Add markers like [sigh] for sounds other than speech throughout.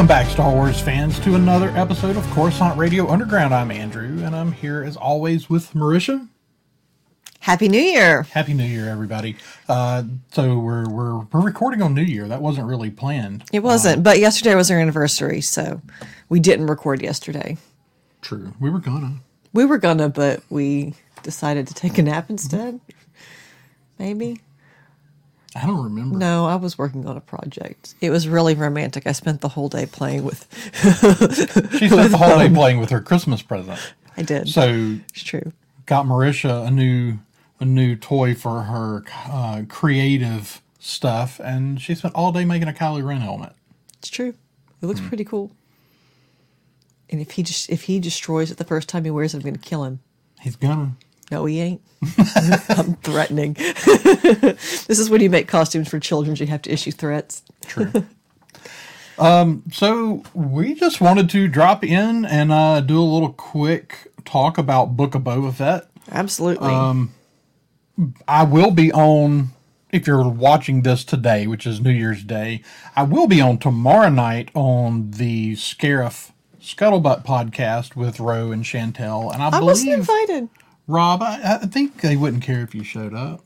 Welcome back, Star Wars fans, to another episode of Coruscant Radio Underground. I'm Andrew, and I'm here as always with Marisha. Happy New Year. Happy New Year, everybody! Uh, so we're, we're we're recording on New Year. That wasn't really planned. It wasn't, but yesterday was our anniversary, so we didn't record yesterday. True, we were gonna. We were gonna, but we decided to take a nap instead. Maybe. I don't remember. No, I was working on a project. It was really romantic. I spent the whole day playing with. [laughs] She spent the whole day [laughs] playing with her Christmas present. I did. So it's true. got Marisha a new a new toy for her uh, creative stuff, and she spent all day making a Kylo Ren helmet. It's true. It looks pretty cool. And if he just if he destroys it the first time he wears it, I'm going to kill him. He's gonna. No, he ain't. [laughs] I'm threatening. [laughs] this is when you make costumes for children. You have to issue threats. True. um, so we just wanted to drop in and uh, do a little quick talk about Book of Boba Fett. Absolutely. I will be on if you're watching this today, which is New Year's Day. I will be on tomorrow night on the Scarif Scuttlebutt podcast with Roe and Chantel, and I, I wasn't believe invited. Rob. I, I think they wouldn't care if you showed up.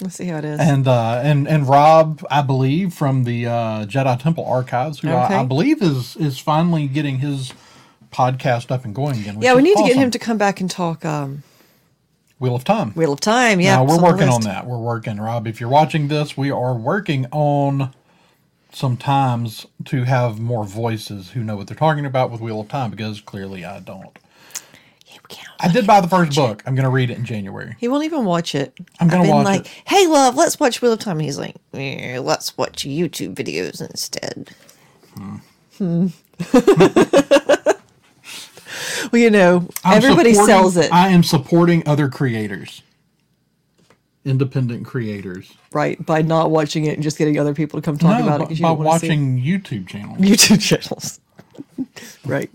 Let's see how it is. and uh, and and Rob, I believe from the uh, Jedi Temple Archives, who I, I believe is is finally getting his podcast up and going again. yeah, we need to get him to come back and talk um, Wheel of Time. Wheel of Time. Yeah, Now, we're working on list. that. We're working, Rob. If you're watching this, we are working on some times to have more voices who know what they're talking about with Wheel of Time because clearly I don't. Yeah, we can't. I did buy the first book. I'm going to read it in January. He won't even watch it. I'm gonna I've been watch like, it. "Hey, love, let's watch Wheel of Time." He's like, eh, "Let's watch YouTube videos instead." Hmm. [laughs] well, you know, I'm everybody supporting- sells it, I am supporting other creators, independent creators. right? By not watching it and just getting other people to come talk about it by, because you by don't want to see watching YouTube channels. [laughs] YouTube channels. [laughs] right.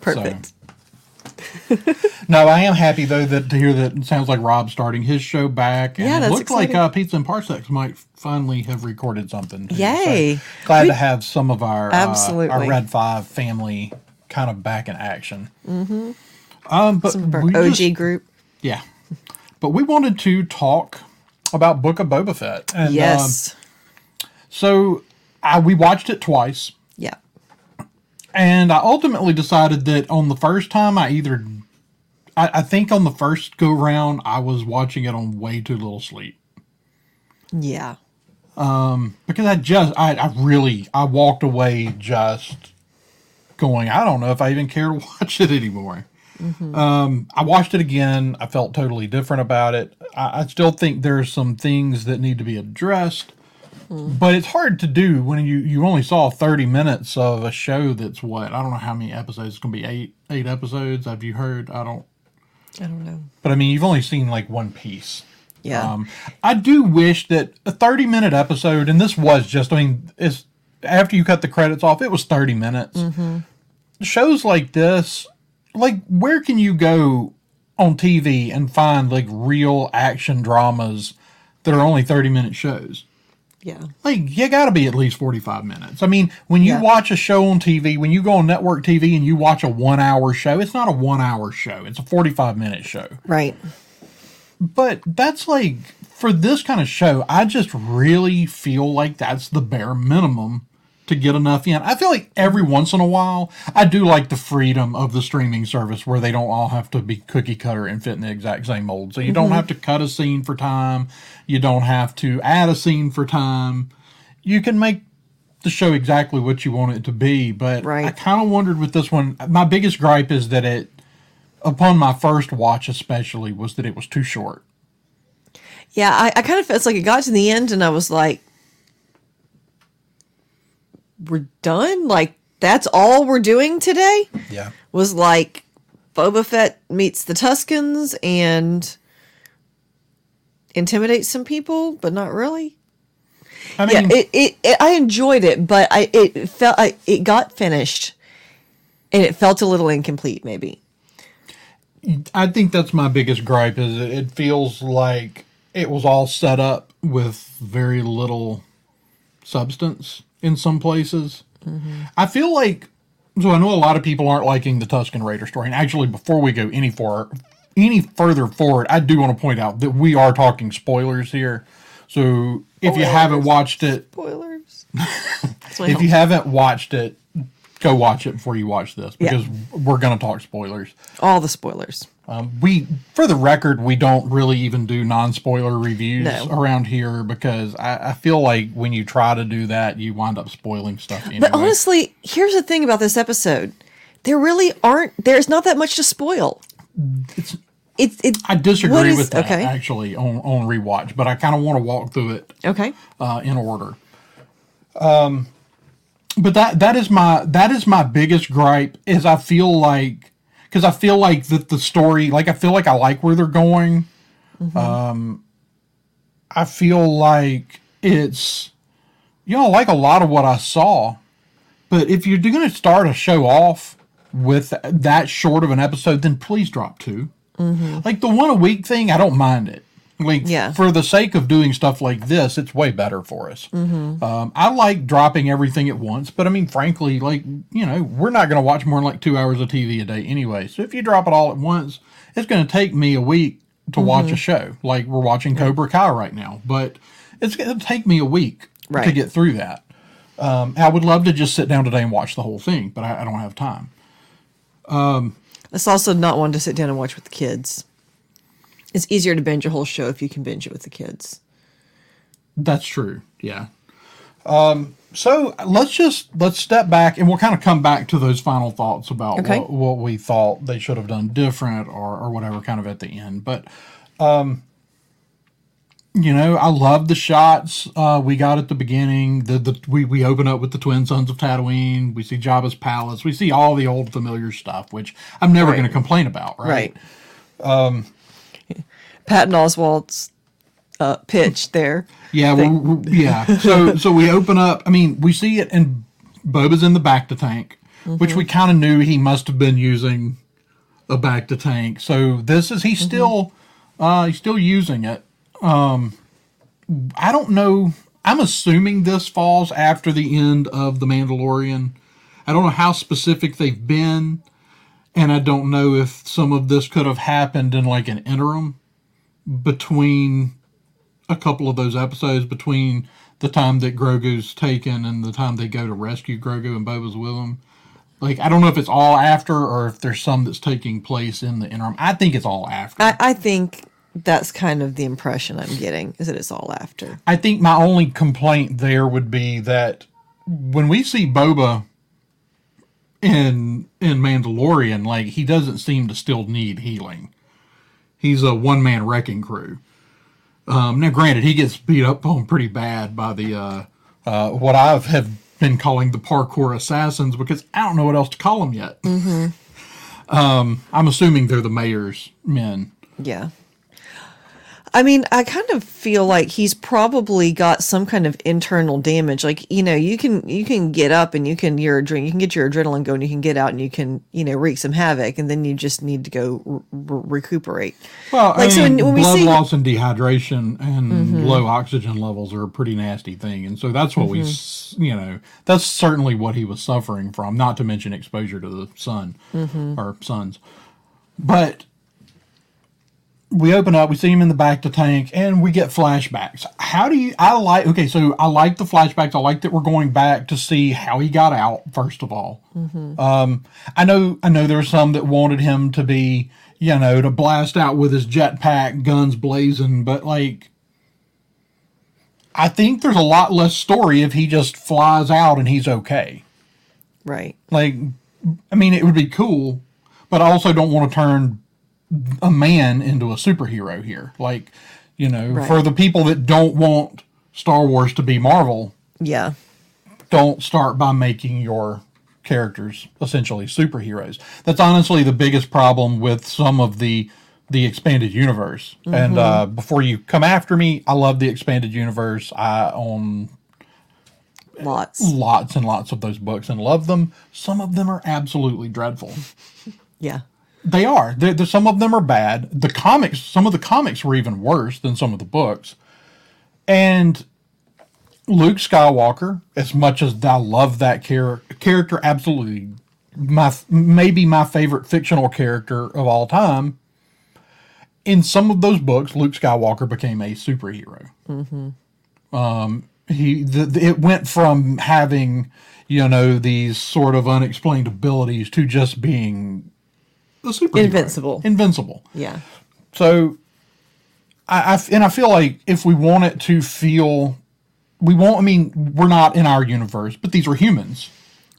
Perfect. [laughs] No, I am happy though that to hear that it sounds like Rob's starting his show back. And Yeah, it that's looks like uh, Pizza and Parsecs might finally have recorded something. too. Yay. So glad We- to have some of our uh, Absolutely. our Red Five family kind of back in action. Mm-hmm. Um, but Some of our OG just- group. yeah, but we wanted to talk about Book of Boba Fett. And, um, Yes. so I, we watched it twice. And I ultimately decided that on the first time, I either, I, I think on the first go round, I was watching it on way too little sleep Yeah. Um, because I just, I, I really, I walked away just going, I don't know if I even care to [laughs] watch it anymore. Um, I watched it again. I felt totally different about it. I, I still think there's some things that need to be addressed, but it's hard to do when you you only saw 30 minutes of a show that's what I don't know how many episodes. It's gonna be eight eight episodes. Have you heard? I don't. I don't know. But I mean, you've only seen like one piece. Yeah. Um, I do wish that a 30 minute episode, and this was just, I mean, it's after you cut the credits off, it was 30 minutes. Shows like this, like, where can you go on TV and find like real action dramas that are only 30 minute shows? Yeah. Like, you got to be at least 45 minutes. I mean, when you Yeah. watch a show on TV, when you go on network TV and you watch a one hour show, it's not a one hour show, it's a 45 minute show Right. but that's like for this kind of show i just really feel like that's the bare minimum to get enough in. I feel like every once in a while i do like the freedom of the streaming service where they don't all have to be cookie cutter and fit in the exact same mold. So you don't mm-hmm. have to cut a scene for time. You don't have to add a scene for time. You can make the show exactly what you want it to be but Right. i kind of wondered with this one my biggest gripe is that it upon my first watch especially was that it was too short. Yeah, I, I kind of felt like it got to the end and I was like, we're done? Like, that's all we're doing today Yeah. was like Boba Fett meets the Tuskens and intimidates some people, but not really. I Yeah, it, it, it I enjoyed it, but I it felt I, it got finished, and it felt a little incomplete. Maybe I think that's my biggest gripe is it feels like it was all set up with very little substance in some places. Mm-hmm. I feel like so I know a lot of people aren't liking the Tusken Raider story. And actually, before we go any for any further forward, I do want to point out that we are talking spoilers here. So if you haven't watched it, spoilers. [laughs] If you haven't watched it, go watch it before you watch this Yeah. because we're going to talk spoilers. all the spoilers. Um, we, for the record, we don't really even do non-spoiler reviews No. around here because I, I feel like when you try to do that, you wind up spoiling stuff. Anyway. But honestly, here's the thing about this episode: there really aren't. There's not that much to spoil. It's- It's it. I disagree is- with that okay. actually on on rewatch, but I kind of want to walk through it Okay. uh, in order. Um, but that that is my that is my biggest gripe is I feel like because I feel like that the story like I feel like I like where they're going. Um, I feel like it's you know I like a lot of what I saw, but if you're going to start a show off with that short of an episode, then please drop 2 Like the one a week thing, I don't mind it. Like Yeah. for the sake of doing stuff like this, it's way better for us. Um, I like dropping everything at once, but I mean, frankly, like you know, we're not going to watch more than like two hours of TV a day anyway. So if you drop it all at once, it's going to take me a week to watch a show. Like we're watching Cobra Kai right now, but it's going to take me a week to get through that. Um, I would love to just sit down today and watch the whole thing, but I, I don't have time. It's also not one to sit down and watch with the kids. It's easier to binge a whole show if you can binge it with the kids. That's true. Yeah. Um, so let's just let's step back and we'll kind of come back to those final thoughts about Okay. what, what we thought they should have done different or or whatever kind of at the end. But um, you know, I love the shots uh, we got at the beginning. The the we we open up with the twin sons of Tatooine. We see Jabba's palace. We see all the old familiar stuff, which I'm never Right. going to complain about. Right. Right. Patton Oswalt's uh, pitch there. Yeah, thing. we're, we're- yeah. So [laughs] so we open up. I mean, we see it, and Boba's in the bacta tank, which we kind of knew he must have been using a bacta tank. So this is he's still uh, he's still using it. Um, I don't know. I'm assuming this falls after the end of the Mandalorian. I don't know how specific they've been, and I don't know if some of this could have happened in like an interim between a couple of those episodes between the time that Grogu's taken and the time they go to rescue Grogu and Boba's with him. Like I don't know if it's all after or if there's some that's taking place in the interim. I think it's all after. I, I think that's kind of the impression I'm getting is that it's all after. I think my only complaint there would be that when we see Boba in in Mandalorian, like he doesn't seem to still need healing. He's a one man wrecking crew. Um, now, granted, he gets beat up on pretty bad by the uh, uh, what I have been calling the parkour assassins because I don't know what else to call them yet. Um, I'm assuming they're the mayor's men. Yeah. I mean, I kind of feel like he's probably got some kind of internal damage. Like, you know, you can you can get up and you can your adrenaline, you can get your adrenaline going, you can get out and you can, you know, wreak some havoc, and then you just need to go r- r- recuperate. Well, Like, I so mean, when- when we blood see- Mm-hmm. loss and dehydration and low oxygen levels are a pretty nasty thing, and so that's what we, Mm-hmm. s you know, that's certainly what he was suffering from. Not to mention exposure to the sun Mm-hmm. or suns, but we open up, we see him in the bacta tank, and we get flashbacks. How do you? I like. Okay, so I like the flashbacks. I like that we're going back to see how he got out. First of all, um, I know. I know there were some that wanted him to be, you know, to blast out with his jetpack, guns blazing, but like. I think there's a lot less story if he just flies out and he's okay. Right. Like, I mean, it would be cool, but I also don't want to turn a man into a superhero here. Like, you know, Right. for the people that don't want Star Wars to be Marvel, Yeah. don't start by making your characters, essentially superheroes. That's honestly the biggest problem with some of the the expanded universe. And uh, before you come after me, I love the expanded universe. I own Lots. lots and lots of those books and love them. Some of them are absolutely dreadful. [laughs] Yeah. They are. They're, they're- some of them are bad. The comics, some of the comics were even worse than some of the books. And Luke Skywalker, as much as I love that char- character, absolutely my maybe my favorite fictional character of all time. In some of those books, Luke Skywalker became a superhero. Um, he the, the- it went from having you know these sort of unexplained abilities to just being a superhero. Invincible. Invincible. Yeah. So, I and I feel like if we want it to feel, we won't. I mean, we're not in our universe, but these are humans,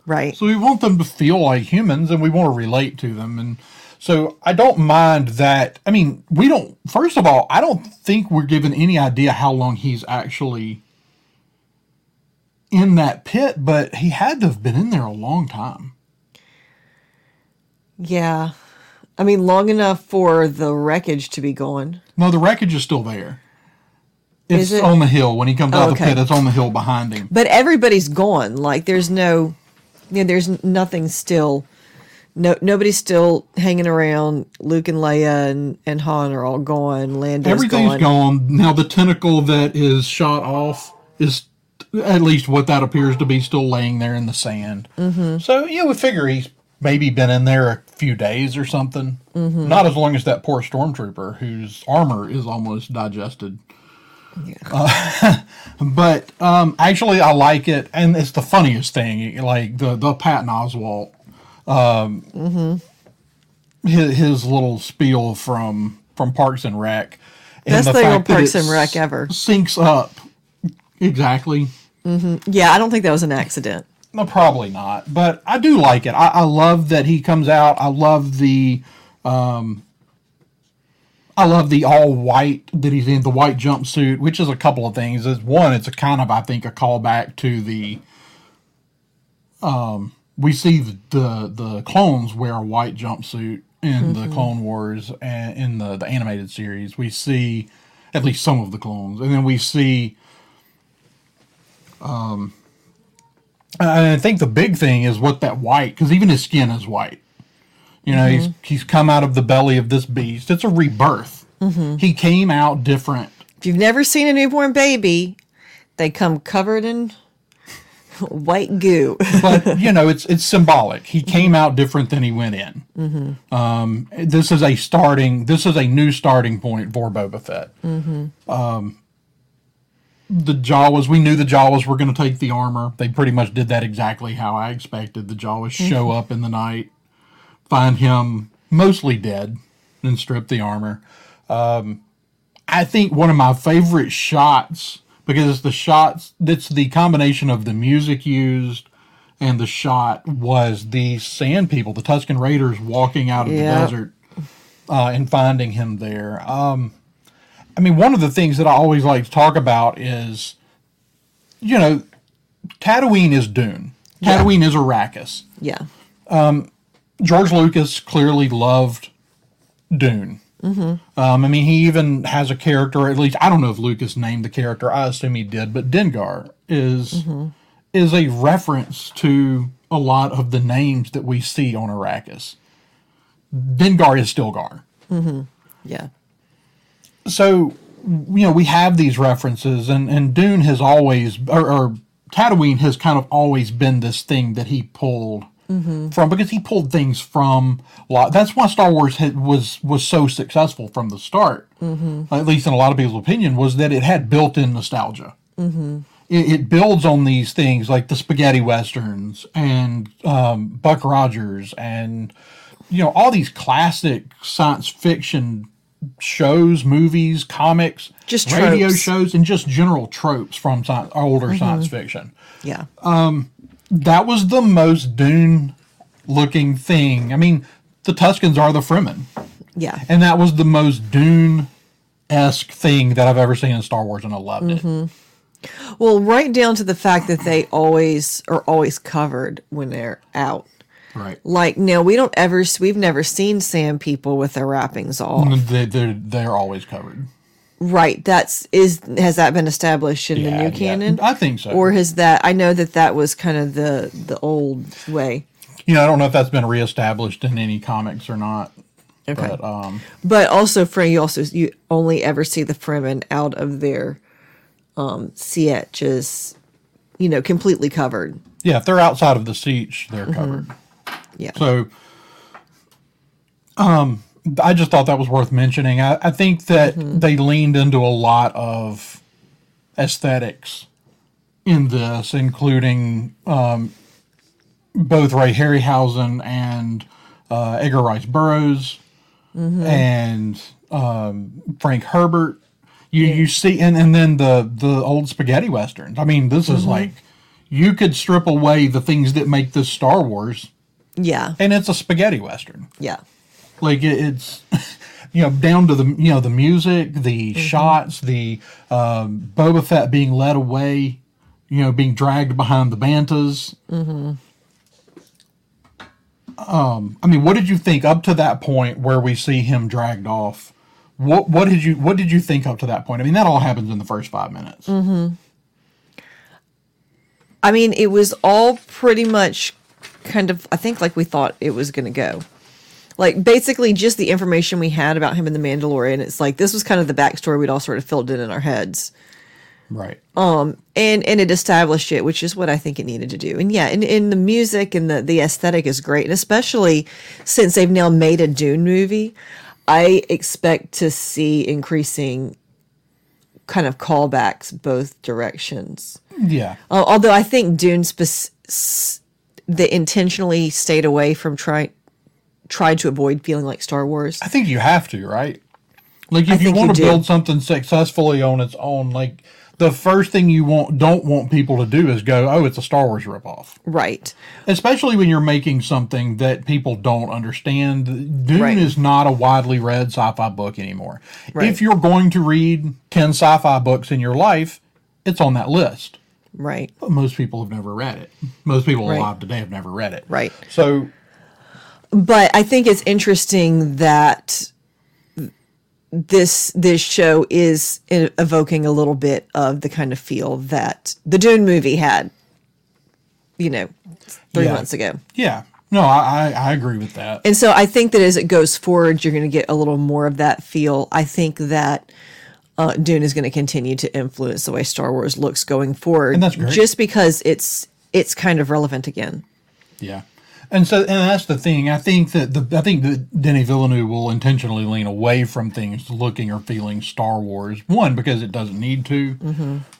Right. so we want them to feel like humans, and we want to relate to them. And so, I don't mind that. I mean, we don't. First of all, I don't think we're given any idea how long he's actually in that pit, but he had to have been in there a long time. Yeah. I mean, long enough for the wreckage to be gone. No, the wreckage is still there. It's it? on the hill when he comes out of the pit. It's on the hill behind him. But everybody's gone. Like, there's no, you know, there's nothing still. No, nobody's still hanging around. Luke and Leia and, and Han are all gone. Lando's Everything's gone. gone. Now the tentacle that is shot off is at least what that appears to be still laying there in the sand. Mm-hmm. So you know, we figure he's maybe been in there a few days or something. Mm-hmm. Not as long as that poor stormtrooper whose armor is almost digested. Uh, [laughs] but um, actually, I like it, and it's the funniest thing. Like the the Patton Oswalt, um, his, his little spiel from from Parks and Rec. and Best the thing on Parks and Rec ever. Syncs up exactly. Yeah, I don't think that was an accident. No, probably not. But I do like it. I, I love that he comes out. I love the, um, I love the all white that he's in the white jumpsuit, which is a couple of things. Is one, it's a kind of I think a callback to the. Um, we see the the, the clones wear a white jumpsuit in the Clone Wars and in the the animated series. We see at least some of the clones, and then we see And Uh, I think the big thing is what that white, because even his skin is white. You know, he's mm-hmm. he's come out of the belly of this beast. It's a rebirth. Mm-hmm. He came out different. If you've never seen a newborn baby, they come covered in [laughs] white goo. [laughs] but you know it's it's symbolic. He mm-hmm. came out different than he went in. Um, this is a starting. This is a new starting point for Boba Fett. Um, the Jawas. We knew the Jawas were going to take the armor. They pretty much did that exactly how I expected. The Jawas show up in the night, find him mostly dead, and strip the armor. I think one of my favorite shots because it's the shots that's the combination of the music used and the shot was the sand people, the Tusken Raiders walking out of Yeah. the desert uh, and finding him there. Um, I mean, one of the things that I always like to talk about is, you know, Tatooine is Dune. Tatooine is Arrakis. yeah. Um, George Lucas clearly loved Dune. Mm-hmm. Um, I mean, he even has a character. At least I don't know if Lucas named the character. I assume he did. But Dengar is mm-hmm. is a reference to a lot of the names that we see on Arrakis. Dengar is Stilgar. Mm-hmm. Yeah. So you know we have these references and and dune has always or, or tatooine has kind of always been this thing that he pulled mm-hmm. from because he pulled things from lot that's why star wars had, was was so successful from the start mm-hmm. at least in a lot of people's opinion was that it had built-in nostalgia. Mm-hmm. It, it builds on these things like the spaghetti westerns and um, buck rogers and you know all these classic science fiction shows, movies, comics, Just radio tropes. shows, and just general tropes from sci- older mm-hmm. science fiction. Yeah. Um, that was the most Dune looking thing. I mean, the Tuskens are the Fremen, yeah. and that was the most Dune esque thing that I've ever seen in Star Wars, and I loved it. Mm-hmm. Well, right down to the fact that they always are always covered when they're out. Right. Like now, we don't ever we've never seen Sam people with their wrappings off. They, they're they're always covered. Right. That's is has that been established in the Yeah, new yeah. canon? I think so. Or has that? I know that that was kind of the the old way. You know, I don't know if that's been reestablished in any comics or not. Okay. But um, But also, for you also you only ever see the Fremen out of their um sietches, you know, completely covered. yeah, if they're outside of the sietch, they're Mm-hmm. covered. Yeah. So, um, I just thought that was worth mentioning. I, I think that Mm-hmm. they leaned into a lot of aesthetics in this, including um, both Ray Harryhausen and uh, Edgar Rice Burroughs Mm-hmm. and um, Frank Herbert. You you see, and, and then the the old spaghetti westerns. I mean, this Mm-hmm. is like you could strip away the things that make this Star Wars, yeah. and it's a spaghetti western. Yeah. Like it, it's [laughs] you know down to the you know the music, the shots, the um, Boba Fett being led away, you know, being dragged behind the banthas. Um, I mean, what did you think up to that point where we see him dragged off? What what did you what did you think up to that point? I mean, that all happens in the first five minutes. I mean, it was all pretty much kind of, I think, like we thought it was going to go. Like, basically, just the information we had about him in The Mandalorian. It's like this was kind of the backstory we'd all sort of filled in in our heads. Right. and and it established it, which is what I think it needed to do. And yeah, and, and the music and the the aesthetic is great, and especially since they've now made a Dune movie, I expect to see increasing kind of callbacks both directions. Yeah. Uh, although I think Dune spec- s- they intentionally stayed away from trying tried to avoid feeling like Star Wars. I think you have to, right? Like if you think you want to do. build something successfully on its own, like the first thing you want don't want people to do is go, "Oh, it's a Star Wars ripoff." Right. Especially when you're making something that people don't understand. Dune Right. is not a widely read sci-fi book anymore. Right. If you're going to read 10 sci-fi books in your life, it's on that list. Right. But most people have never read it. Most people Right. alive today have never read it. Right. So, but I think it's interesting that this this show is evoking a little bit of the kind of feel that the Dune movie had, you know, three Yeah. months ago. yeah. No, I, I, I agree with that. And so I think that as it goes forward, you're going to get a little more of that feel. I think that uh, Dune is going to continue to influence the way Star Wars looks going forward, And that's great. just because it's it's kind of relevant again. Yeah, and so and that's the thing. I think that the I think that Denis Villeneuve will intentionally lean away from things looking or feeling Star Wars. One because it doesn't need to,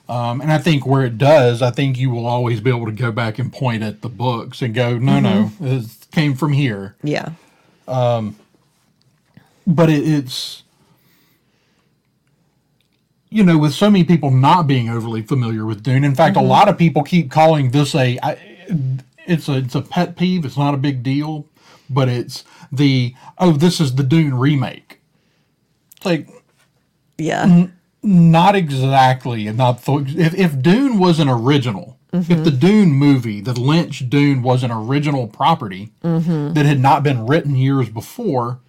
um, and I think where it does, I think you will always be able to go back and point at the books and go, no, no, it came from here. Yeah, But it, it's you know, with so many people not being overly familiar with Dune. In fact, a mm-hmm. lot of people keep calling this a. I, it's a it's a pet peeve. It's not a big deal, but it's the oh, this is the Dune remake. It's like yeah, not exactly, and not th- if if Dune was an original. If mm-hmm. the Dune movie, the Lynch Dune, was an original property mm-hmm. that had not been written years before,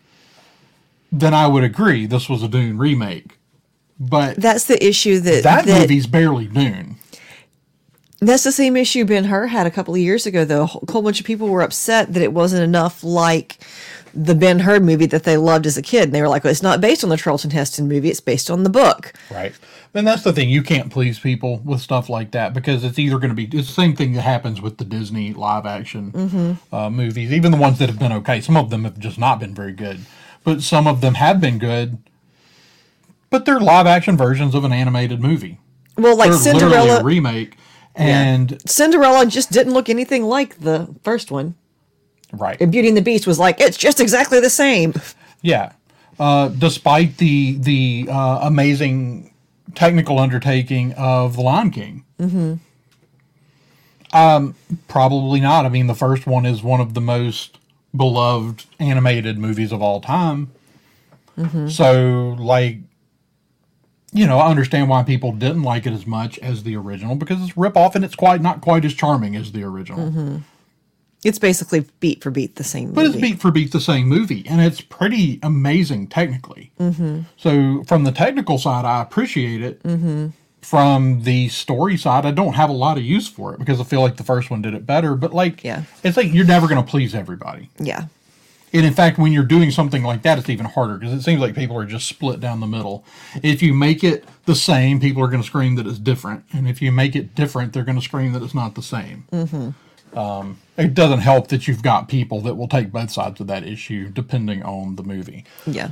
then I would agree this was a Dune remake. But that's the issue that that, that movie's barely Dune. That's the same issue Ben Hur had a couple of years ago, though. A whole bunch of people were upset that it wasn't enough like the Ben Hur movie that they loved as a kid. And they were like, well, it's not based on the Charlton Heston movie, it's based on the book. Right. And that's the thing. You can't please people with stuff like that because it's either going to be it's the same thing that happens with the Disney live action uh, movies, even the ones that have been okay. Some of them have just not been very good, but some of them have been good. But they're live action versions of an animated movie. Well, like they're Cinderella, a remake. And Cinderella just didn't look anything like the first one. right, And Beauty and the Beast was like, it's just exactly the same. [laughs] yeah. Uh, despite the the uh, amazing technical undertaking of The Lion King. Mm-hmm. Um, probably not. I mean, the first one is one of the most beloved animated movies of all time. So, like, you know, I understand why people didn't like it as much as the original because it's rip off and it's quite not quite as charming as the original. It's basically beat for beat the same movie. But it's beat for beat the same movie, and it's pretty amazing technically. Mm-hmm. So from the technical side, I appreciate it. Mm-hmm. From the story side, I don't have a lot of use for it because I feel like the first one did it better. But like, Yeah. it's like you're never going to please everybody. yeah. And in fact, when you're doing something like that, it's even harder because it seems like people are just split down the middle. If you make it the same, people are going to scream that it's different, and if you make it different, they're going to scream that it's not the same. Mm-hmm. Um, it doesn't help that you've got people that will take both sides of that issue depending on the movie, Yeah.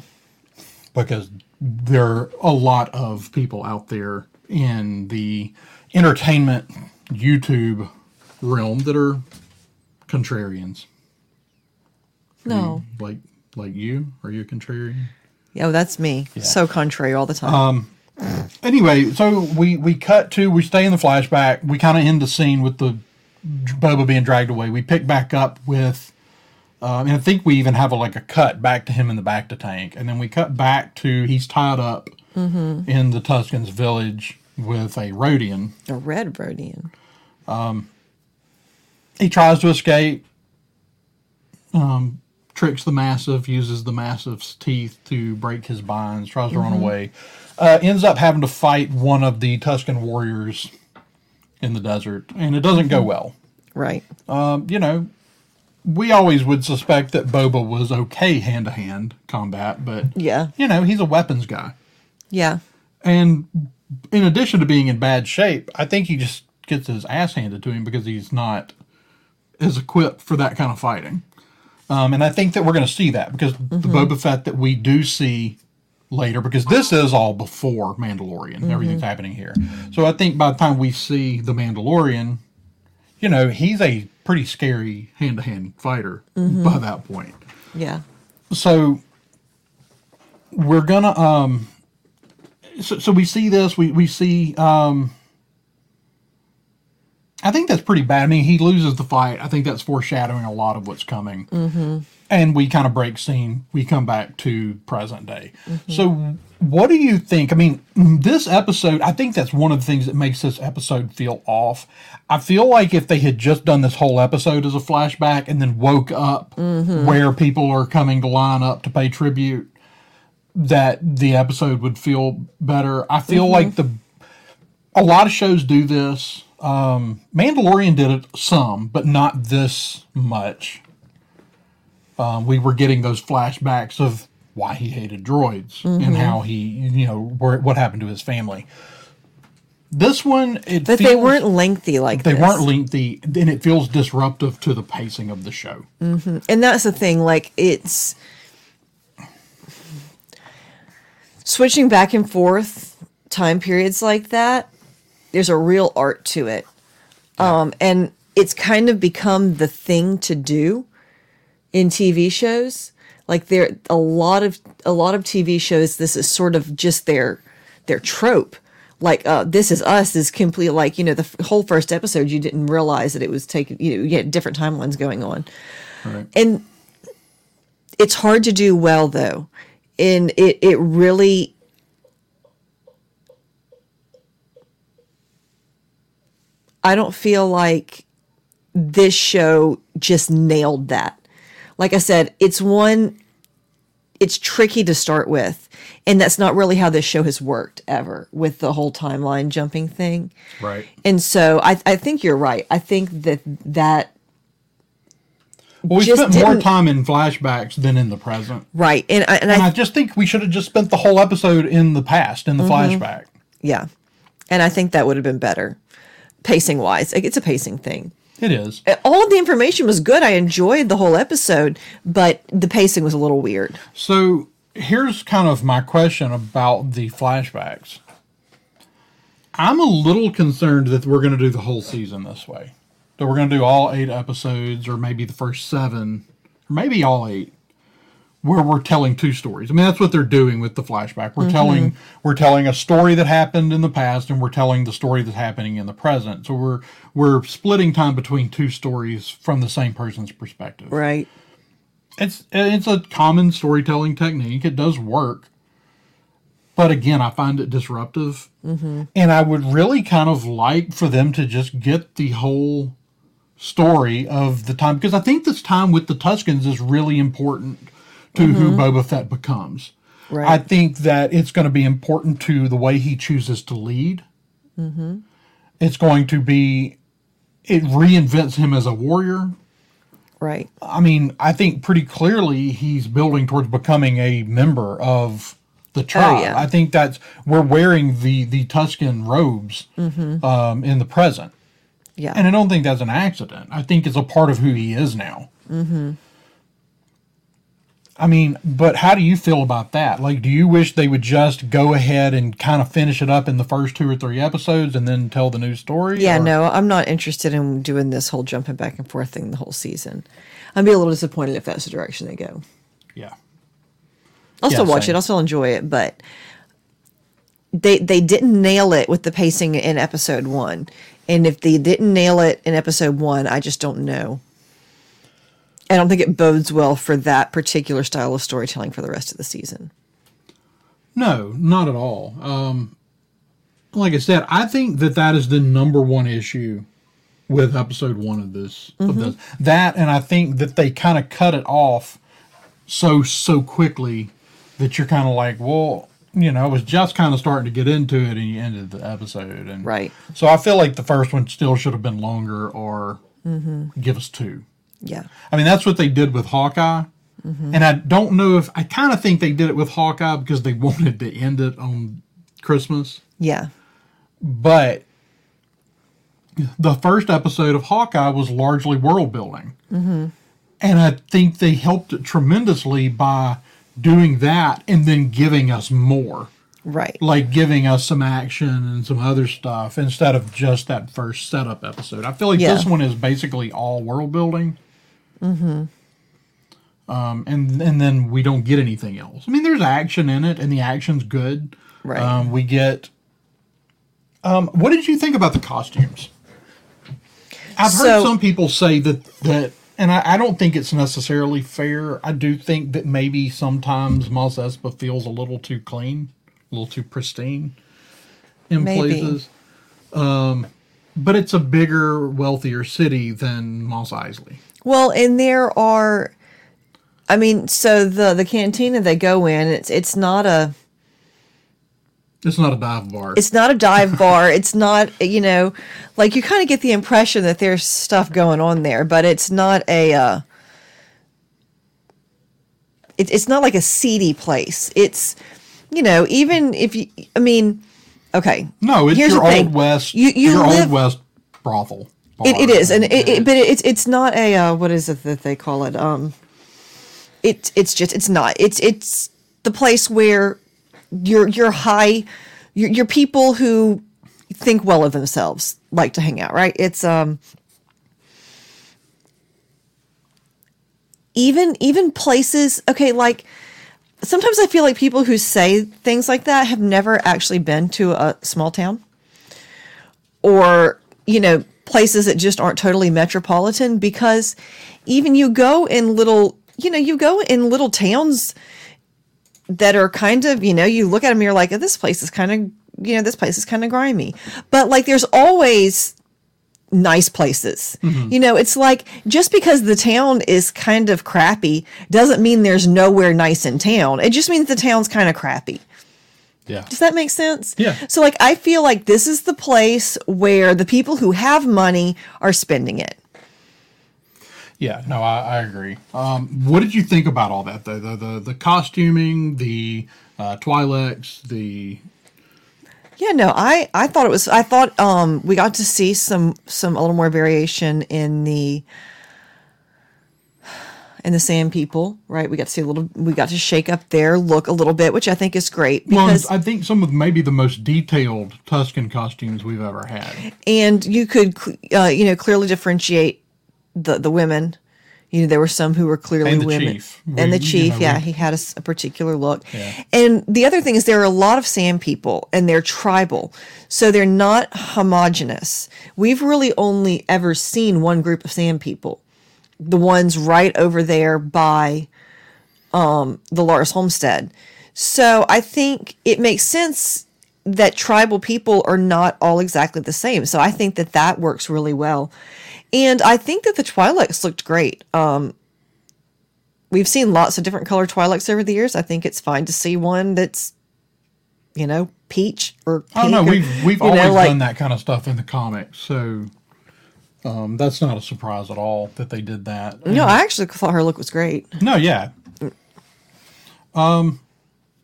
because there are a lot of people out there in the entertainment YouTube realm that are contrarians. No. like like you? Are you a contrarian? Yeah, well, that's me. So contrary all the time. anyway so we we cut to we stay in the flashback. We kind of end the scene with the boba being dragged away. We pick back up with um, and i think we even have a, like a cut back to him in the bacta tank. And then we cut back to he's tied up in the tuskens village with a rodian. A red Rodian. he tries to escape. Um, tricks the massiff uses the massiff's teeth to break his binds tries to run away uh, ends up having to fight one of the tusken warriors in the desert and it doesn't go well Right. um, you know we always would suspect that boba was okay hand-to-hand combat but Yeah. you know he's a weapons guy Yeah. and in addition to being in bad shape, I think he just gets his ass handed to him because he's not as equipped for that kind of fighting. Um, and I think that we're going to see that because the Boba Fett that we do see later, because this is all before Mandalorian, everything's happening here. So I think by the time we see the Mandalorian, you know, he's a pretty scary hand to hand fighter by that point Yeah. so we're gonna um so, so we see this we we see um i think that's pretty bad. I mean he loses the fight. I think that's foreshadowing a lot of what's coming. Mm-hmm. and we kind of break scene. We come back to present day. Mm-hmm. So what do you think? I mean this episode i think that's one of the things that makes this episode feel off. I feel like if they had just done this whole episode as a flashback and then woke up mm-hmm. where people are coming to line up to pay tribute that the episode would feel better. I feel mm-hmm. like the a lot of shows do this um mandalorian did it some but not this much um, we were getting those flashbacks of why he hated droids and how he, you know, where, what happened to his family. This one, it But they weren't lengthy like they this. weren't lengthy, and it feels disruptive to the pacing of the show. and that's the thing like it's switching back and forth time periods like that there's a real art to it. Um and it's kind of become the thing to do in tv shows. Like there a lot of a lot of tv shows this is sort of just their their trope. Like uh this is us is completely like you know the f- whole first episode you didn't realize that it was taking you know you had different timelines going on. Right. and it's hard to do well though. And it it really i don't feel like this show just nailed that like i said it's one it's tricky to start with and that's not really how this show has worked ever with the whole timeline jumping thing Right. and so i, I think you're right i think that that Well, we spent more time in flashbacks than in the present. right and I, and And I I just think we should have just spent the whole episode in the past, in the mm-hmm. flashback. Yeah. And I think that would have been better pacing wise. It's a pacing thing. It is. Uh, all of the information was good. I enjoyed the whole episode, but the pacing was a little weird. So here's kind of my question about the flashbacks. I'm a little concerned that we're going to do the whole season this way. That we're going to do all eight episodes, or maybe the first seven, or maybe all eight, where we're telling two stories. I mean, that's what they're doing with the flashback. We're telling we're telling a story that happened in the past, and we're telling the story that's happening in the present. So we're we're splitting time between two stories from the same person's perspective. Right. It's it's a common storytelling technique. It does work. but again, I find it disruptive. Mm-hmm. And I would really kind of like for them to just get the whole story of the time because I think this time with the Tuskens is really important to who Boba Fett becomes. Right. I think that it's going to be important to the way he chooses to lead. Mm-hmm. It's going to be, it reinvents him as a warrior. Right. I mean, I think pretty clearly he's building towards becoming a member of the tribe. yeah. I think that's we're wearing the the Tusken robes um, in the present, Yeah. and I don't think that's an accident. I think it's a part of who he is now. Mm-hmm. I mean, but how do you feel about that? Like, do you wish they would just go ahead and kind of finish it up in the first two or three episodes and then tell the new story? Yeah, Or- no, I'm not interested in doing this whole jumping back and forth thing the whole season. I'd be a little disappointed if that's the direction they go. Yeah. I'll Yeah, still watch same. it. I'll still enjoy it, but they they didn't nail it with the pacing in episode one. And if they didn't nail it in episode one, I just don't know. I don't think it bodes well for that particular style of storytelling for the rest of the season. No, not at all. Um, like I said, I think that that is the number one issue with episode one of this. Of this. That, and I think that they kind of cut it off so so quickly that you're kind of like, well, you know, I was just kind of starting to get into it, and you ended the episode, and Right. So I feel like the first one still should have been longer, or give us two. Yeah. I mean, that's what they did with Hawkeye. And I don't know if I kind of think they did it with Hawkeye because they [laughs] wanted to end it on Christmas. Yeah. But the first episode of Hawkeye was largely world building. Mm-hmm. And I think they helped it tremendously by doing that and then giving us more. Right. Like giving us some action and some other stuff instead of just that first setup episode. I feel like Yeah. this one is basically all world building. Um, and and then we don't get anything else. I mean, there's action in it, and the action's good. Right. Um, we get. Um, what did you think about the costumes? I've heard some people say that that, and I, I don't think it's necessarily fair. I do think that maybe sometimes Mos Espa feels a little too clean, a little too pristine in Maybe. places. Um, but it's a bigger, wealthier city than Mos Eisley. Well, and there are, I mean, so the the cantina they go in, it's it's not a It's not a dive bar. it's not a dive [laughs] bar. It's not you know, like you kind of get the impression that there's stuff going on there, but it's not a. Uh, it, it's not like a seedy place. It's you know, even if you, I mean, okay, no, it's here's your old west. You you your live old west brothel. It, it bar. and it, it, but it's it's not a uh, what is it that they call it? Um, it it's just it's not. It's it's the place where your your high, your your people who think well of themselves like to hang out. Right? It's um. Even even places okay like sometimes I feel like people who say things like that have never actually been to a small town or you know places that just aren't totally metropolitan because even you go in little you know you go in little towns that are kind of you know you look at them you're like oh, this place is kind of you know this place is kind of grimy. But like there's always nice places. Mm-hmm. You know it's like just because the town is kind of crappy doesn't mean there's nowhere nice in town. It just means the town's kind of crappy Yeah. does that make sense? Yeah. So like I feel like this is the place where the people who have money are spending it. Yeah, no, I, I agree. Um, what did you think about all that though? The the, the costuming, the uh, Twi'leks, the Yeah, no, I I thought it was I thought um we got to see some some a little more variation in the in the sand people, right? We got to see a little we got to shake up their look a little bit, which I think is great well, I think some of maybe the most detailed Tusken costumes we've ever had. and you could uh, you know clearly differentiate the the women you know there were some who were clearly And the women chief. and We- the you chief know, yeah we- he had a particular look Yeah. and the other thing is there are a lot of sand people and they're tribal so they're not homogenous we've really only ever seen one group of sand people the ones right over there by um, the Lars Homestead. So I think it makes sense that tribal people are not all exactly the same. So I think that that works really well. And I think that the Twi'leks looked great. Um, we've seen lots of different color Twi'leks over the years. I think it's fine to see one that's, you know, peach or pink. Oh no, or, we've we've you know, always like- done that kind of stuff in the comics, so um, that's not a surprise at all that they did that. No, I actually thought her look was great. No, yeah. Um,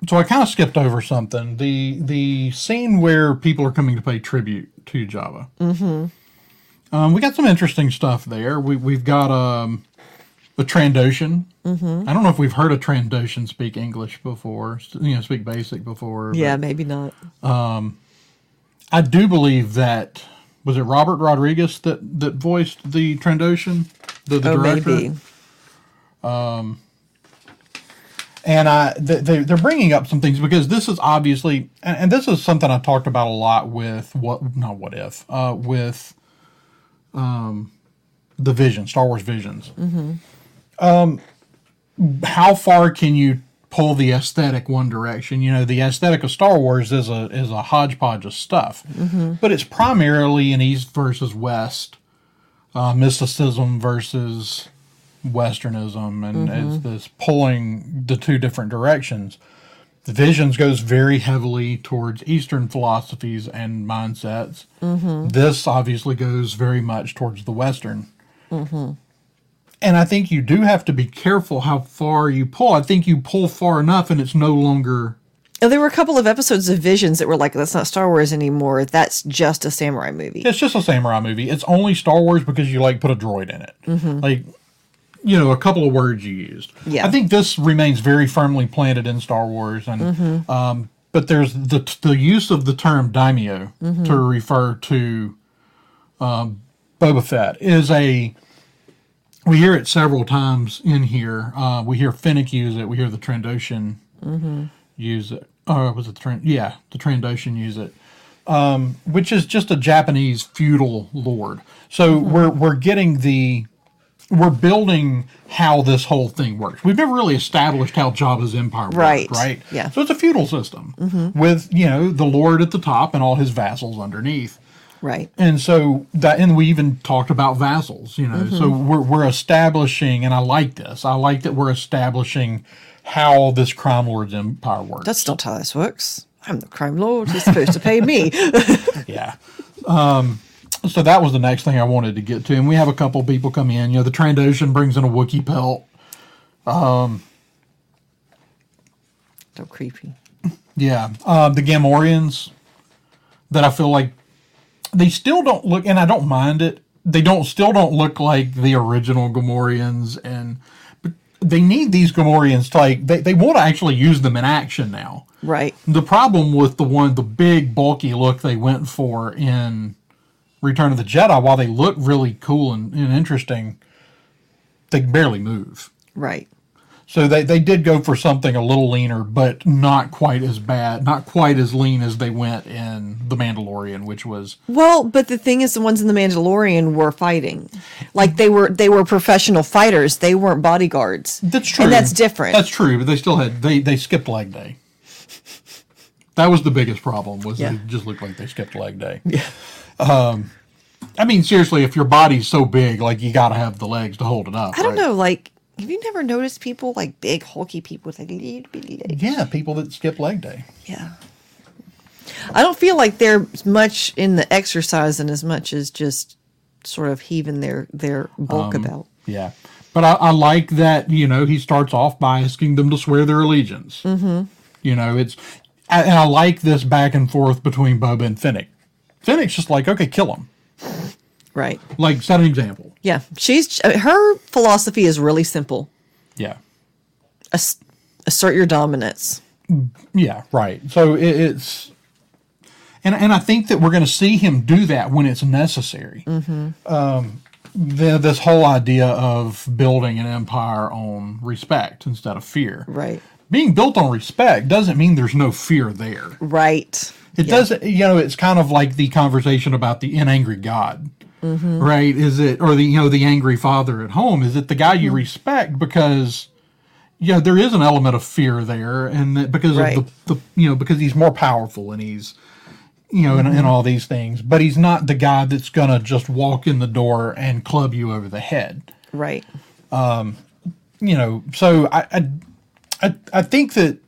so I kind of skipped over something. The the scene where people are coming to pay tribute to Jabba. Mm-hmm. Um, we got some interesting stuff there. We we've got um a Trandoshan. Mm-hmm. I don't know if we've heard a Trandoshan speak English before. You know, speak basic before. but Yeah, maybe not. Um, I do believe that was it Robert Rodriguez that that voiced the Trandoshan, the, the Oh, director. maybe. and I they they're bringing up some things because this is obviously and, and this is something I talked about a lot with what not what if uh, with um the Vision Star Wars Visions. Um, how far can you pull the aesthetic one direction? You know, the aesthetic of Star Wars is a is a hodgepodge of stuff, mm-hmm. but it's primarily an East versus West, uh, mysticism versus westernism and it's mm-hmm. this pulling the two different directions. The visions goes very heavily towards eastern philosophies and mindsets. Mm-hmm. This obviously goes very much towards the western and i think you do have to be careful how far you pull. I think you pull far enough and it's no longer Oh, there were a couple of episodes of Visions that were like, "That's not Star Wars anymore. That's just a samurai movie." it's just a samurai movie. It's only star wars because you like put a droid in it. Like you know a couple of words you used. Yeah. i think this remains very firmly planted in star wars and um, but there's the the use of the term daimyo to refer to um, boba fett is a we hear it several times in here uh, we hear fennec use it we hear the trandoshan use it or was it the Trand- yeah the trandoshan use it um, which is just a Japanese feudal lord. So we're we're getting the we're building how this whole thing works. We've never really established how Jabba's empire worked, Right. right? Yeah. So it's a feudal system with you know the lord at the top and all his vassals underneath. Right. And so that, and we even talked about vassals, you know. So we're we're establishing, and I like this. I like that we're establishing how this crime lord's empire works. That's not how this works. I'm the crime lord. He's supposed to pay me. [laughs] [laughs] yeah. Um, so that was the next thing I wanted to get to, and we have a couple people come in. You know, the Trandoshan brings in a Wookiee pelt. Um, so creepy. Yeah, uh, the Gamorreans that I feel like they still don't look, and I don't mind it. They don't still don't look like the original Gamorreans, and but they need these Gamorreans to like they, they want to actually use them in action now. Right. The problem with the one, the big bulky look they went for in Return of the Jedi, while they look really cool and, and interesting, they barely move. Right. So they, they did go for something a little leaner, but not quite as bad, not quite as lean as they went in The Mandalorian, which was Well, but the thing is, the ones in the Mandalorian were fighting, like they were they were professional fighters. They weren't bodyguards. that's true. and that's different. That's true, but they still had they they skipped leg day. That was the biggest problem. Was Yeah. they just looked like they skipped leg day. Yeah. Um, I mean, seriously, if your body's so big, like you got to have the legs to hold it up. I don't right? know. Like, have you never noticed people like big hulky people with like little bitty legs? Yeah, people that skip leg day. Yeah. I don't feel like they're much in the exercise and as much as just sort of heaving their their bulk Um, about. Yeah. But I, I like that, you know, he starts off by asking them to swear their allegiance. Mm-hmm. You know, it's, and I like this back and forth between Boba and Fennec. Fennec's just like, okay, kill him. Right. Like, set an example. Yeah. She's her philosophy is really simple. Yeah. Ass- assert your dominance. Yeah, right. So it, it's, and, and I think that we're going to see him do that when it's necessary. Um, the, this whole idea of building an empire on respect instead of fear. Right. Being built on respect doesn't mean there's no fear there. Right. It Yeah. doesn't, you know, it's kind of like the conversation about the an angry God, right? Is it, or the, you know, the angry father at home? Is it the guy you mm-hmm. respect because yeah, there is an element of fear there, and that because Right. of the, the you know because he's more powerful and he's you know Mm-hmm. and, and mm-hmm. all these things, but he's not the guy that's gonna just walk in the door and club you over the head. Right. Um, you know, so I I I, I think that.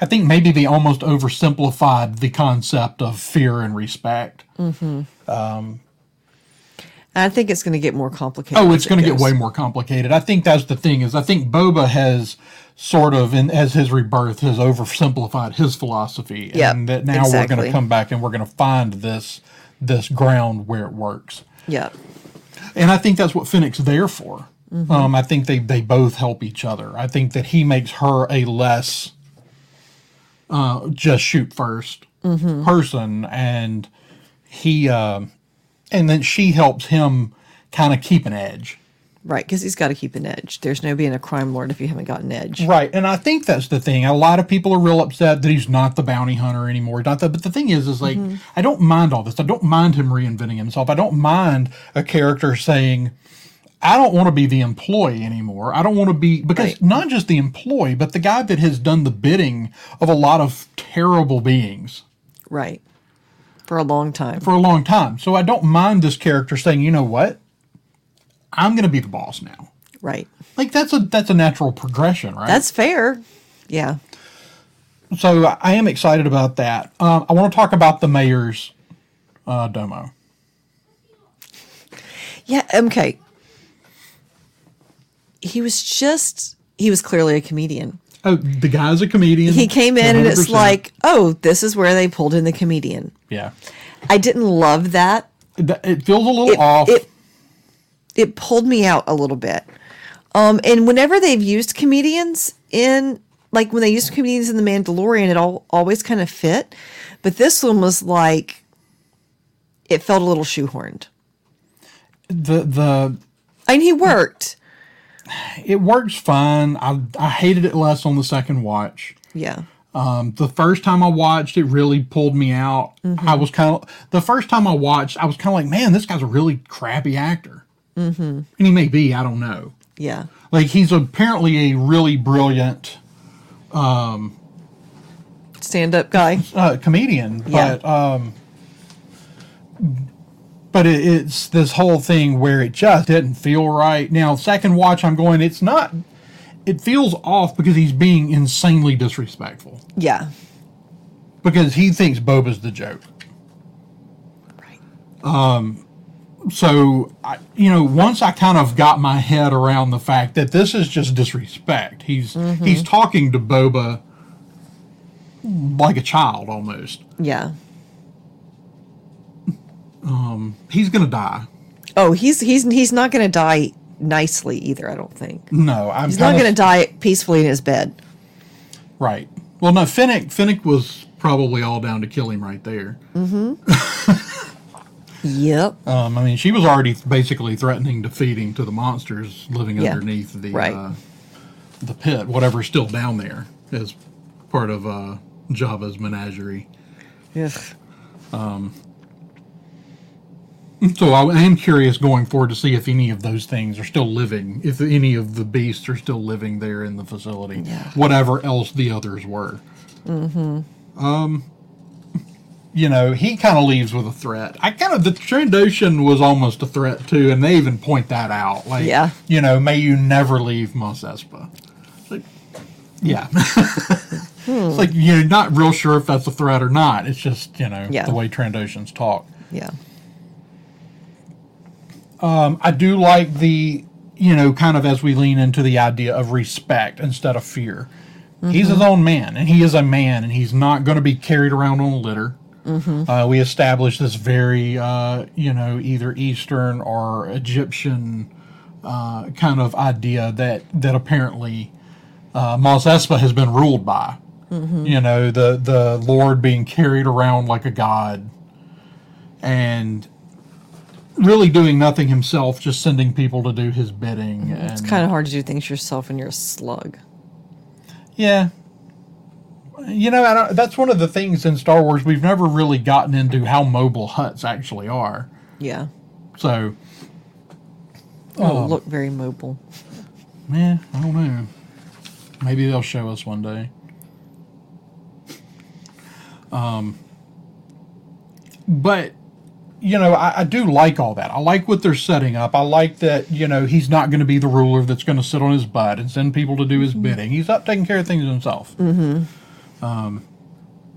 I think maybe they almost oversimplified the concept of fear and respect. I think it's going to get more complicated. Oh, it's it going to get way more complicated. I think that's the thing is I think Boba has sort of in as his rebirth has oversimplified his philosophy Yep, and that now we're going to come back and we're going to find this this ground where it works. Yeah. And I think that's what Fennec's there for. Um, I think they they both help each other. I think that he makes her a less uh, just shoot 1st person, and he um and then she helps him kind of keep an edge. Right. Because he's got to keep an edge. There's no being a crime lord if you haven't got an edge. Right, and I think that's the thing. A lot of people are real upset that he's not the bounty hunter anymore. Not that, but the thing is, is like I don't mind all this. I don't mind him reinventing himself. I don't mind a character saying, "I don't want to be the employee anymore. I don't want to be because Right. not just the employee, but the guy that has done the bidding of a lot of terrible beings Right. For a long time. for a long time. So I don't mind this character saying, "You know what? I'm going to be the boss now." right. Like that's a that's a natural progression, right? That's fair. Yeah. so I am excited about that. Um, I want to talk about the mayor's uh, domo. Yeah. Okay. He was just, he was clearly a comedian. Oh, the guy's a comedian. He came in and it's like, oh, this is where they pulled in the comedian. yeah, I didn't love that. it, it feels a little It, off. it, it pulled me out a little bit. Um, and whenever they've used comedians in, like when they used comedians in The Mandalorian, it all always kind of fit. But this one was like, it felt a little shoehorned. the the I mean, he worked. It works fine. I I hated it less on the second watch. Yeah. Um, the first time I watched, it really pulled me out. Mm-hmm. I was kind of the first time I watched, I was kind of like, man, this guy's a really crappy actor, mm-hmm. and he may be. I don't know. Yeah. Like he's apparently a really brilliant um, Stand up guy. uh, comedian, Yeah. but um, but it, it's this whole thing where it just didn't feel right. Now, second watch, I'm going. It's not. It feels off because he's being insanely disrespectful Yeah. because he thinks Boba's the joke. Right. Um, So, I, you know, once I kind of got my head around the fact that this is just disrespect. He's he's talking to Boba like a child almost. Yeah. He's gonna die. Oh, he's he's he's not going to die nicely either. I don't think No, I'm he's not going to die peacefully in his bed. Right. Well, no, Fennec Fennec was probably all down to kill him right there. Mm-hmm. [laughs] yep. Um, I mean, she was already basically threatening defeating to the monsters living Yeah. underneath the Right. uh, the pit, whatever's still down there, as part of uh, Jabba's menagerie. Ugh. So I am curious going forward to see if any of those things are still living, if any of the beasts are still living there in the facility, Yeah. whatever else the others were. Mm-hmm. Um, you know, he kind of leaves with a threat. I kind of the Trandoshan was almost a threat too, and they even point that out. Like, Yeah. you know, may you never leave Mos Espa. Like, yeah. [laughs] It's like you're not real sure if that's a threat or not. It's just you know Yeah. the way Trandoshans talk. Yeah. I do like the, you know, kind of as we lean into the idea of respect instead of fear. He's his own man, and he is a man, and he's not going to be carried around on a litter. Uh, we established this very, uh, you know, either Eastern or Egyptian uh, kind of idea that that apparently uh, Mos Espa has been ruled by. You know, the the Lord being carried around like a god, and really doing nothing himself, just sending people to do his bidding. And, It's kind of hard to do things yourself when you're a slug. yeah. You know, I don't, that's one of the things in Star Wars we've never really gotten into how mobile Hutts actually are. Yeah. So, Oh, look very mobile. Yeah, I don't know. Maybe they'll show us one day. Um, but you know, I, I do like all that. I like what they're setting up. I like that you know he's not going to be the ruler that's going to sit on his butt and send people to do his bidding. He's up taking care of things himself. Mm-hmm. Um,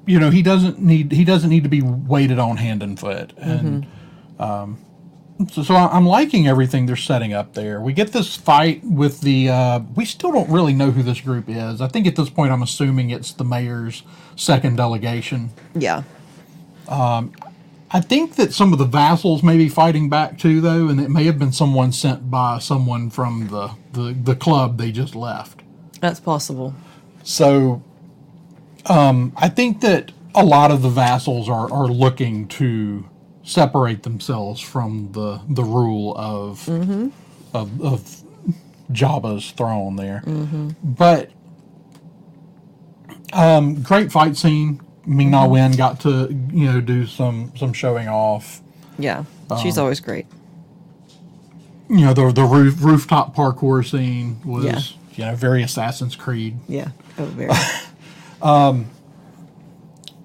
you know, he doesn't need he doesn't need to be weighted on hand and foot. And um, so, so I'm liking everything they're setting up there. We get this fight with the. Uh, we still don't really know who this group is. I think at this point, I'm assuming it's the mayor's second delegation. Yeah. I think that some of the vassals may be fighting back too, though, and it may have been someone sent by someone from the, the, the club they just left. That's possible. So um, I think that a lot of the vassals are, are looking to separate themselves from the the rule of of, of Jabba's throne there. But um, great fight scene. Ming Na Wen got to you know do some some showing off. Yeah. Um, She's always great. You know the the roof, rooftop parkour scene was Yeah. you know very Assassin's Creed. Yeah. Oh, very. [laughs]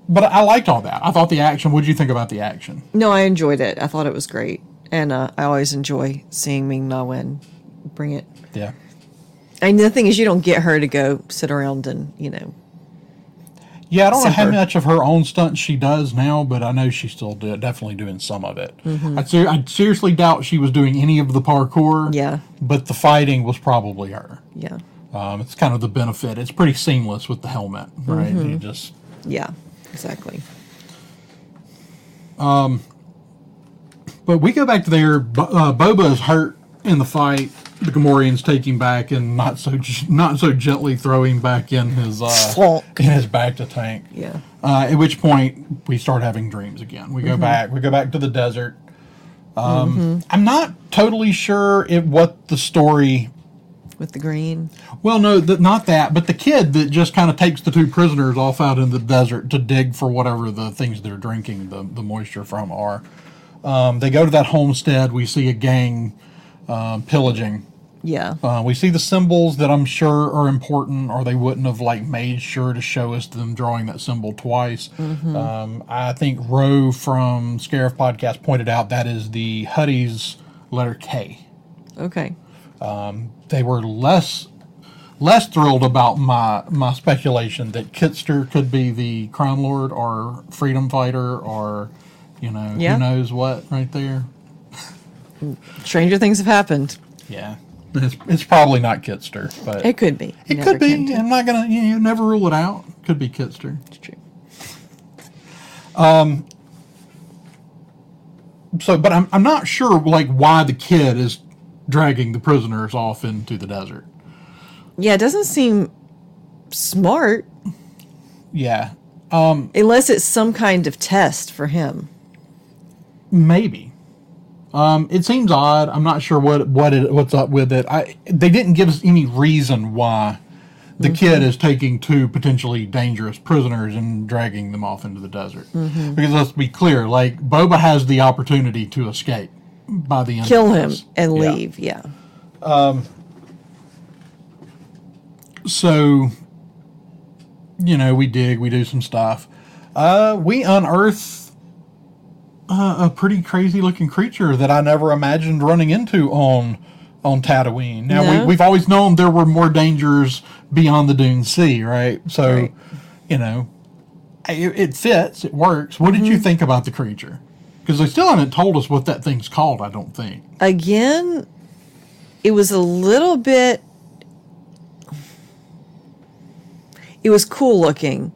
But I liked all that. I thought the action. What did you think about the action? no, I enjoyed it. I thought it was great. And uh, I always enjoy seeing Ming Na Wen bring it. Yeah. And the thing is, you don't get her to go sit around and, you know, Yeah, I don't know how much of her own stunts she does now, but I know she's still do, definitely doing some of it. I'd, ser- I seriously doubt she was doing any of the parkour. Yeah. But the fighting was probably her. yeah. Um, it's kind of the benefit. It's pretty seamless with the helmet, right? You just Yeah. Exactly. But we go back to there. Uh, Boba is hurt in the fight. The Gamorreans take him back and not so not so gently throw him back in his uh, in his bacta tank. Yeah. Uh, at which point we start having dreams again. We go back. We go back to the desert. Um, I'm not totally sure if what the story. With the green. Well, no, th- not that, but the kid that just kind of takes the two prisoners off out in the desert to dig for whatever the things they're drinking the, the moisture from are. Um, they go to that homestead. We see a gang um, pillaging. Yeah. Uh, we see the symbols that I'm sure are important, or they wouldn't have like made sure to show us them drawing that symbol twice. Um, I think Roe from Scarif Podcast pointed out that is the Huttese letter K. Okay. They were less less thrilled about my my speculation that Kitster could be the crime lord or freedom fighter or you know Yeah. who knows what right there. Stranger things have happened. Yeah, it's, it's probably not Kitster, but It could be. It never could be. can tell. I'm not gonna. You know, never rule it out. Could be Kitster. It's true. Um so, but I'm I'm not sure like why the kid is dragging the prisoners off into the desert. Yeah, it doesn't seem smart Yeah, unless it's some kind of test for him. maybe. Um, it seems odd. I'm not sure what what it, what's up with it. I they didn't give us any reason why the kid is taking two potentially dangerous prisoners and dragging them off into the desert. Because let's be clear, like Boba has the opportunity to escape by the end. Kill him and Yeah. leave. Yeah. Um. so you know we dig we do some stuff uh we unearth uh, a pretty crazy looking creature that i never imagined running into on on tatooine now No. we, we've always known there were more dangers beyond the dune sea right so Right. you know it, it fits it works what did you think about the creature because they still haven't told us what that thing's called i don't think Again, it was a little bit. It was cool looking,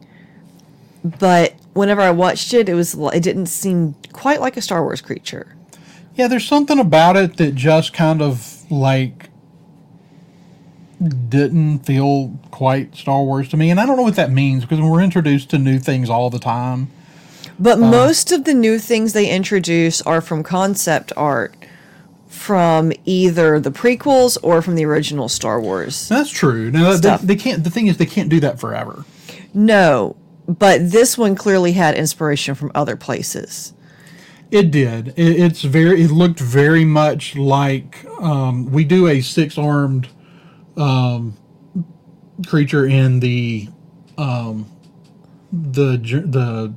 but whenever I watched it, it was it didn't seem quite like a Star Wars creature. Yeah, there's something about it that just kind of like didn't feel quite Star Wars to me. And I don't know what that means because we're introduced to new things all the time. But uh, most of the new things they introduce are from concept art from either the prequels or from the original Star Wars. That's true. Now they, they can't. The thing is, they can't do that forever. No, but this one clearly had inspiration from other places. It did. It, it's very. It looked very much like um, we do a six armed um, creature in the um, the the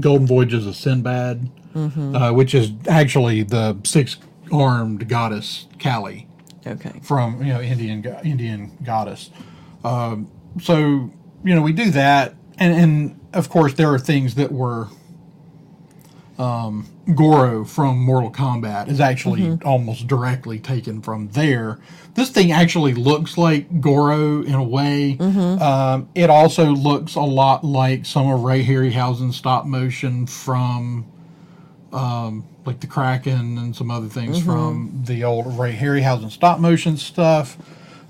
Golden Voyages of Sinbad, uh, which is actually the six armed goddess Kali Okay. from you know Indian Indian goddess. Um, so you know we do that, and and of course there are things that were. Um, Goro from Mortal Kombat is actually almost directly taken from there. This thing actually looks like Goro in a way. Um, it also looks a lot like some of Ray Harryhausen's stop motion from like the Kraken and some other things from the old Ray Harryhausen stop motion stuff.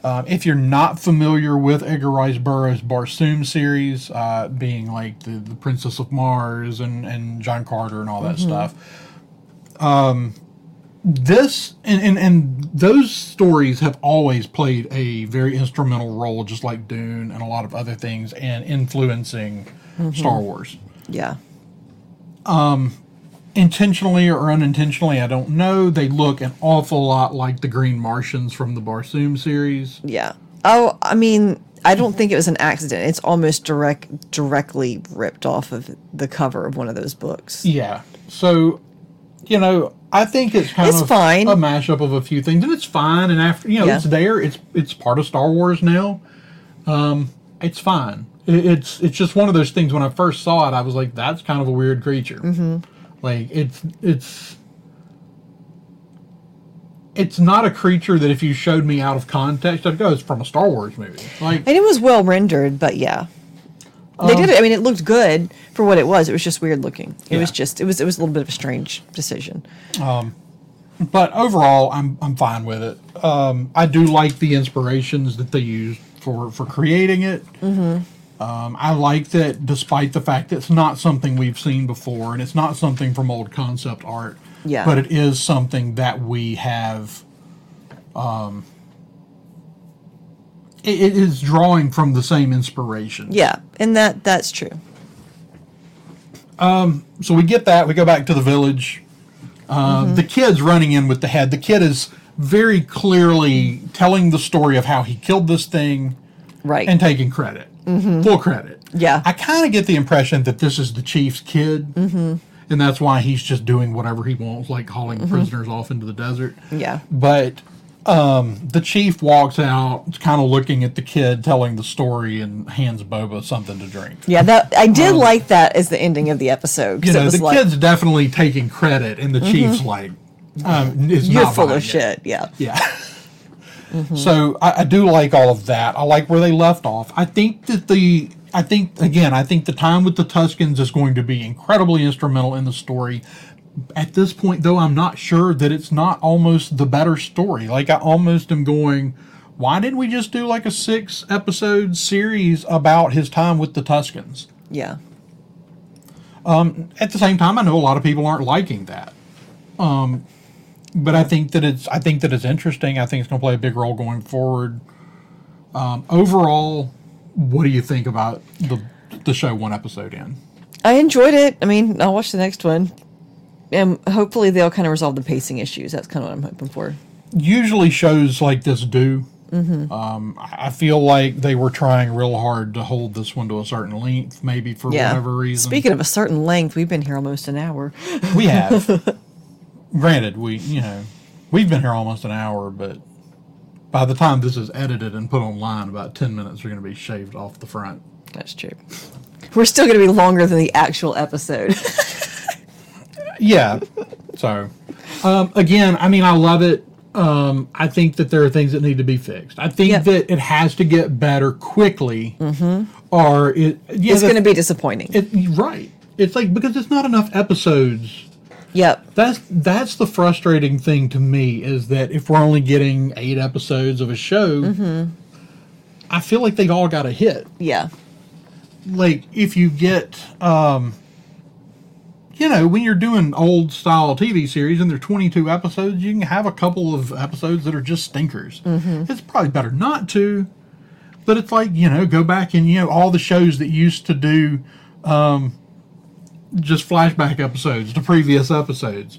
Um, if you're not familiar with Edgar Rice Burroughs' Barsoom series, uh, being like the, the Princess of Mars and, and John Carter and all that stuff, um, this and, and, and those stories have always played a very instrumental role, just like Dune and a lot of other things, in influencing Star Wars. Yeah. Intentionally or unintentionally, I don't know. They look an awful lot like the Green Martians from the Barsoom series. Yeah. Oh, I mean, I don't think it was an accident. It's almost direct, directly ripped off of the cover of one of those books. Yeah. So, you know, I think it's kind It's of fine. a mashup of a few things, and it's fine. And after you know, Yeah. it's there. It's it's part of Star Wars now. Um, it's fine. It, it's it's just one of those things. When I first saw it, I was like, "That's kind of a weird creature." Mm-hmm. Like it's it's it's not a creature that if you showed me out of context, I'd go, "It's from a Star Wars movie." Like And it was well rendered, but yeah. They Um, did it. I mean, it looked good for what it was. It was just weird looking. It was just. It was. It was a little bit of a strange decision. but overall, I'm I'm fine with it. Um, I do like the inspirations that they used for for creating it. Mm-hmm. Um, I like that, despite the fact that it's not something we've seen before, and it's not something from old concept art. Yeah. But it is something that we have. Um, it, it is drawing from the same inspiration. Yeah, and that that's true. so we get that. We go back to the village. Uh, The kid's running in with the head. The kid is very clearly telling the story of how he killed this thing Right. and taking credit, full credit. Yeah. I kind of get the impression that this is the chief's kid, mm-hmm. and that's why he's just doing whatever he wants, like hauling prisoners off into the desert. yeah. But um, the chief walks out, kind of looking at the kid telling the story, and hands Boba something to drink. Yeah. That I did like that as the ending of the episode. you know, the like, kid's definitely taking credit, and the chief's like, um, is You're full of it. shit. Yeah. Yeah. So I, I do like all of that. I like where they left off. I think that the, I think again, I think the time with the Tuskens is going to be incredibly instrumental in the story. At this point, though, I'm not sure that it's not almost the better story. Like I almost am going, why didn't we just do like a six episode series about his time with the Tuskens? Yeah. at the same time, I know a lot of people aren't liking that. Um, but I think that it's I think that it's interesting. I think it's going to play a big role going forward. Um, overall, what do you think about the the show one episode in? I enjoyed it. I mean, I'll watch the next one. And hopefully they'll kind of resolve the pacing issues. That's kind of what I'm hoping for. Usually, shows like this do. Um, I I feel like they were trying real hard to hold this one to a certain length, maybe for Yeah. whatever reason. Speaking of a certain length, we've been here almost an hour. we have. [laughs] Granted, we you know we've been here almost an hour, but by the time this is edited and put online, about ten minutes are going to be shaved off the front. That's true. We're still going to be longer than the actual episode. [laughs] Yeah. So, um, again, I mean, I love it. Um, I think that there are things that need to be fixed. I think Yep. that it has to get better quickly, or it. Yeah, Mm-hmm. it's going to be disappointing. It, right. It's like because it's not enough episodes. Yep. That's that's the frustrating thing to me is that if we're only getting eight episodes of a show, Mm-hmm. I feel like they've all got a hit. Yeah. Like if you get, um, you know, when you're doing old style TV series and they're 22 episodes, you can have a couple of episodes that are just stinkers. It's probably better not to, but it's like you know, go back and you know all the shows that used to do. Um, just flashback episodes to previous episodes,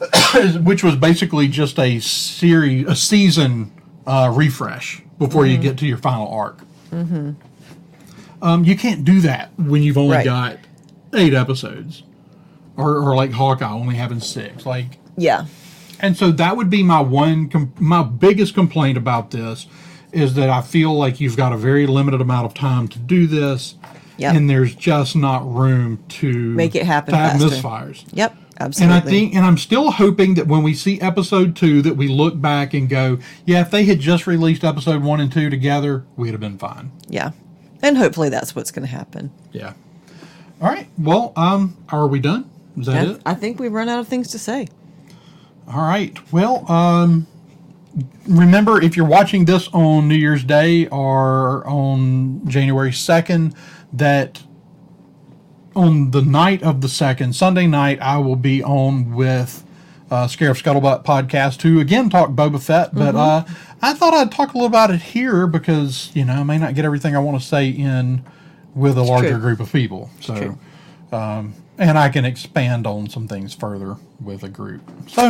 [coughs] which was basically just a series, a season uh, refresh. before Mm-hmm. you get to your final arc. Um, you can't do that when you've only Right. got eight episodes, or, or like Hawkeye only having six. Like, Yeah. and so that would be my one, com- my biggest complaint about this is that I feel like you've got a very limited amount of time to do this, Yep. and there's just not room to Make it happen have faster. misfires. Yep. Absolutely. And I think, and I'm still hoping that when we see episode two, that we look back and go, yeah, if they had just released episode one and two together, we'd have been fine. Yeah. And hopefully that's what's going to happen. Yeah. All right. Well, um, are we done? Is that I, it? I think we've run out of things to say. All right. Well, um, remember if you're watching this on New Year's Day or on January 2nd, that on the night of the 2nd, Sunday night, I will be on with uh, Scarif Scuttlebutt podcast to again talk Boba Fett. But uh, I thought I'd talk a little about it here because, you know, I may not get everything I want to say in with a larger true. group of people. So, um, and I can expand on some things further with a group. So,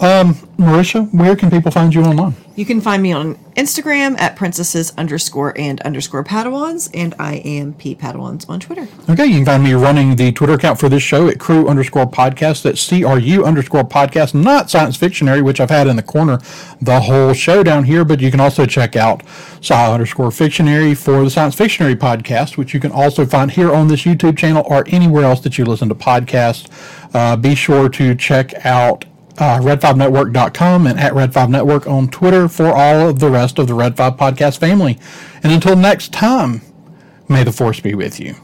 um, Marisha, where can people find you online? You can find me on Instagram at princesses underscore and underscore padawans, and I am P Padawans on Twitter. Okay, you can find me running the Twitter account for this show at crew underscore podcast. That's C R U underscore podcast, not science fictionary, which I've had in the corner the whole show down here. But you can also check out sci underscore fictionary for the science fictionary podcast, which you can also find here on this YouTube channel or anywhere else that you listen to podcasts. Uh, be sure to check out uh, red5network.com and at red5network on Twitter for all of the rest of the Red 5 podcast family. And until next time, may the force be with you.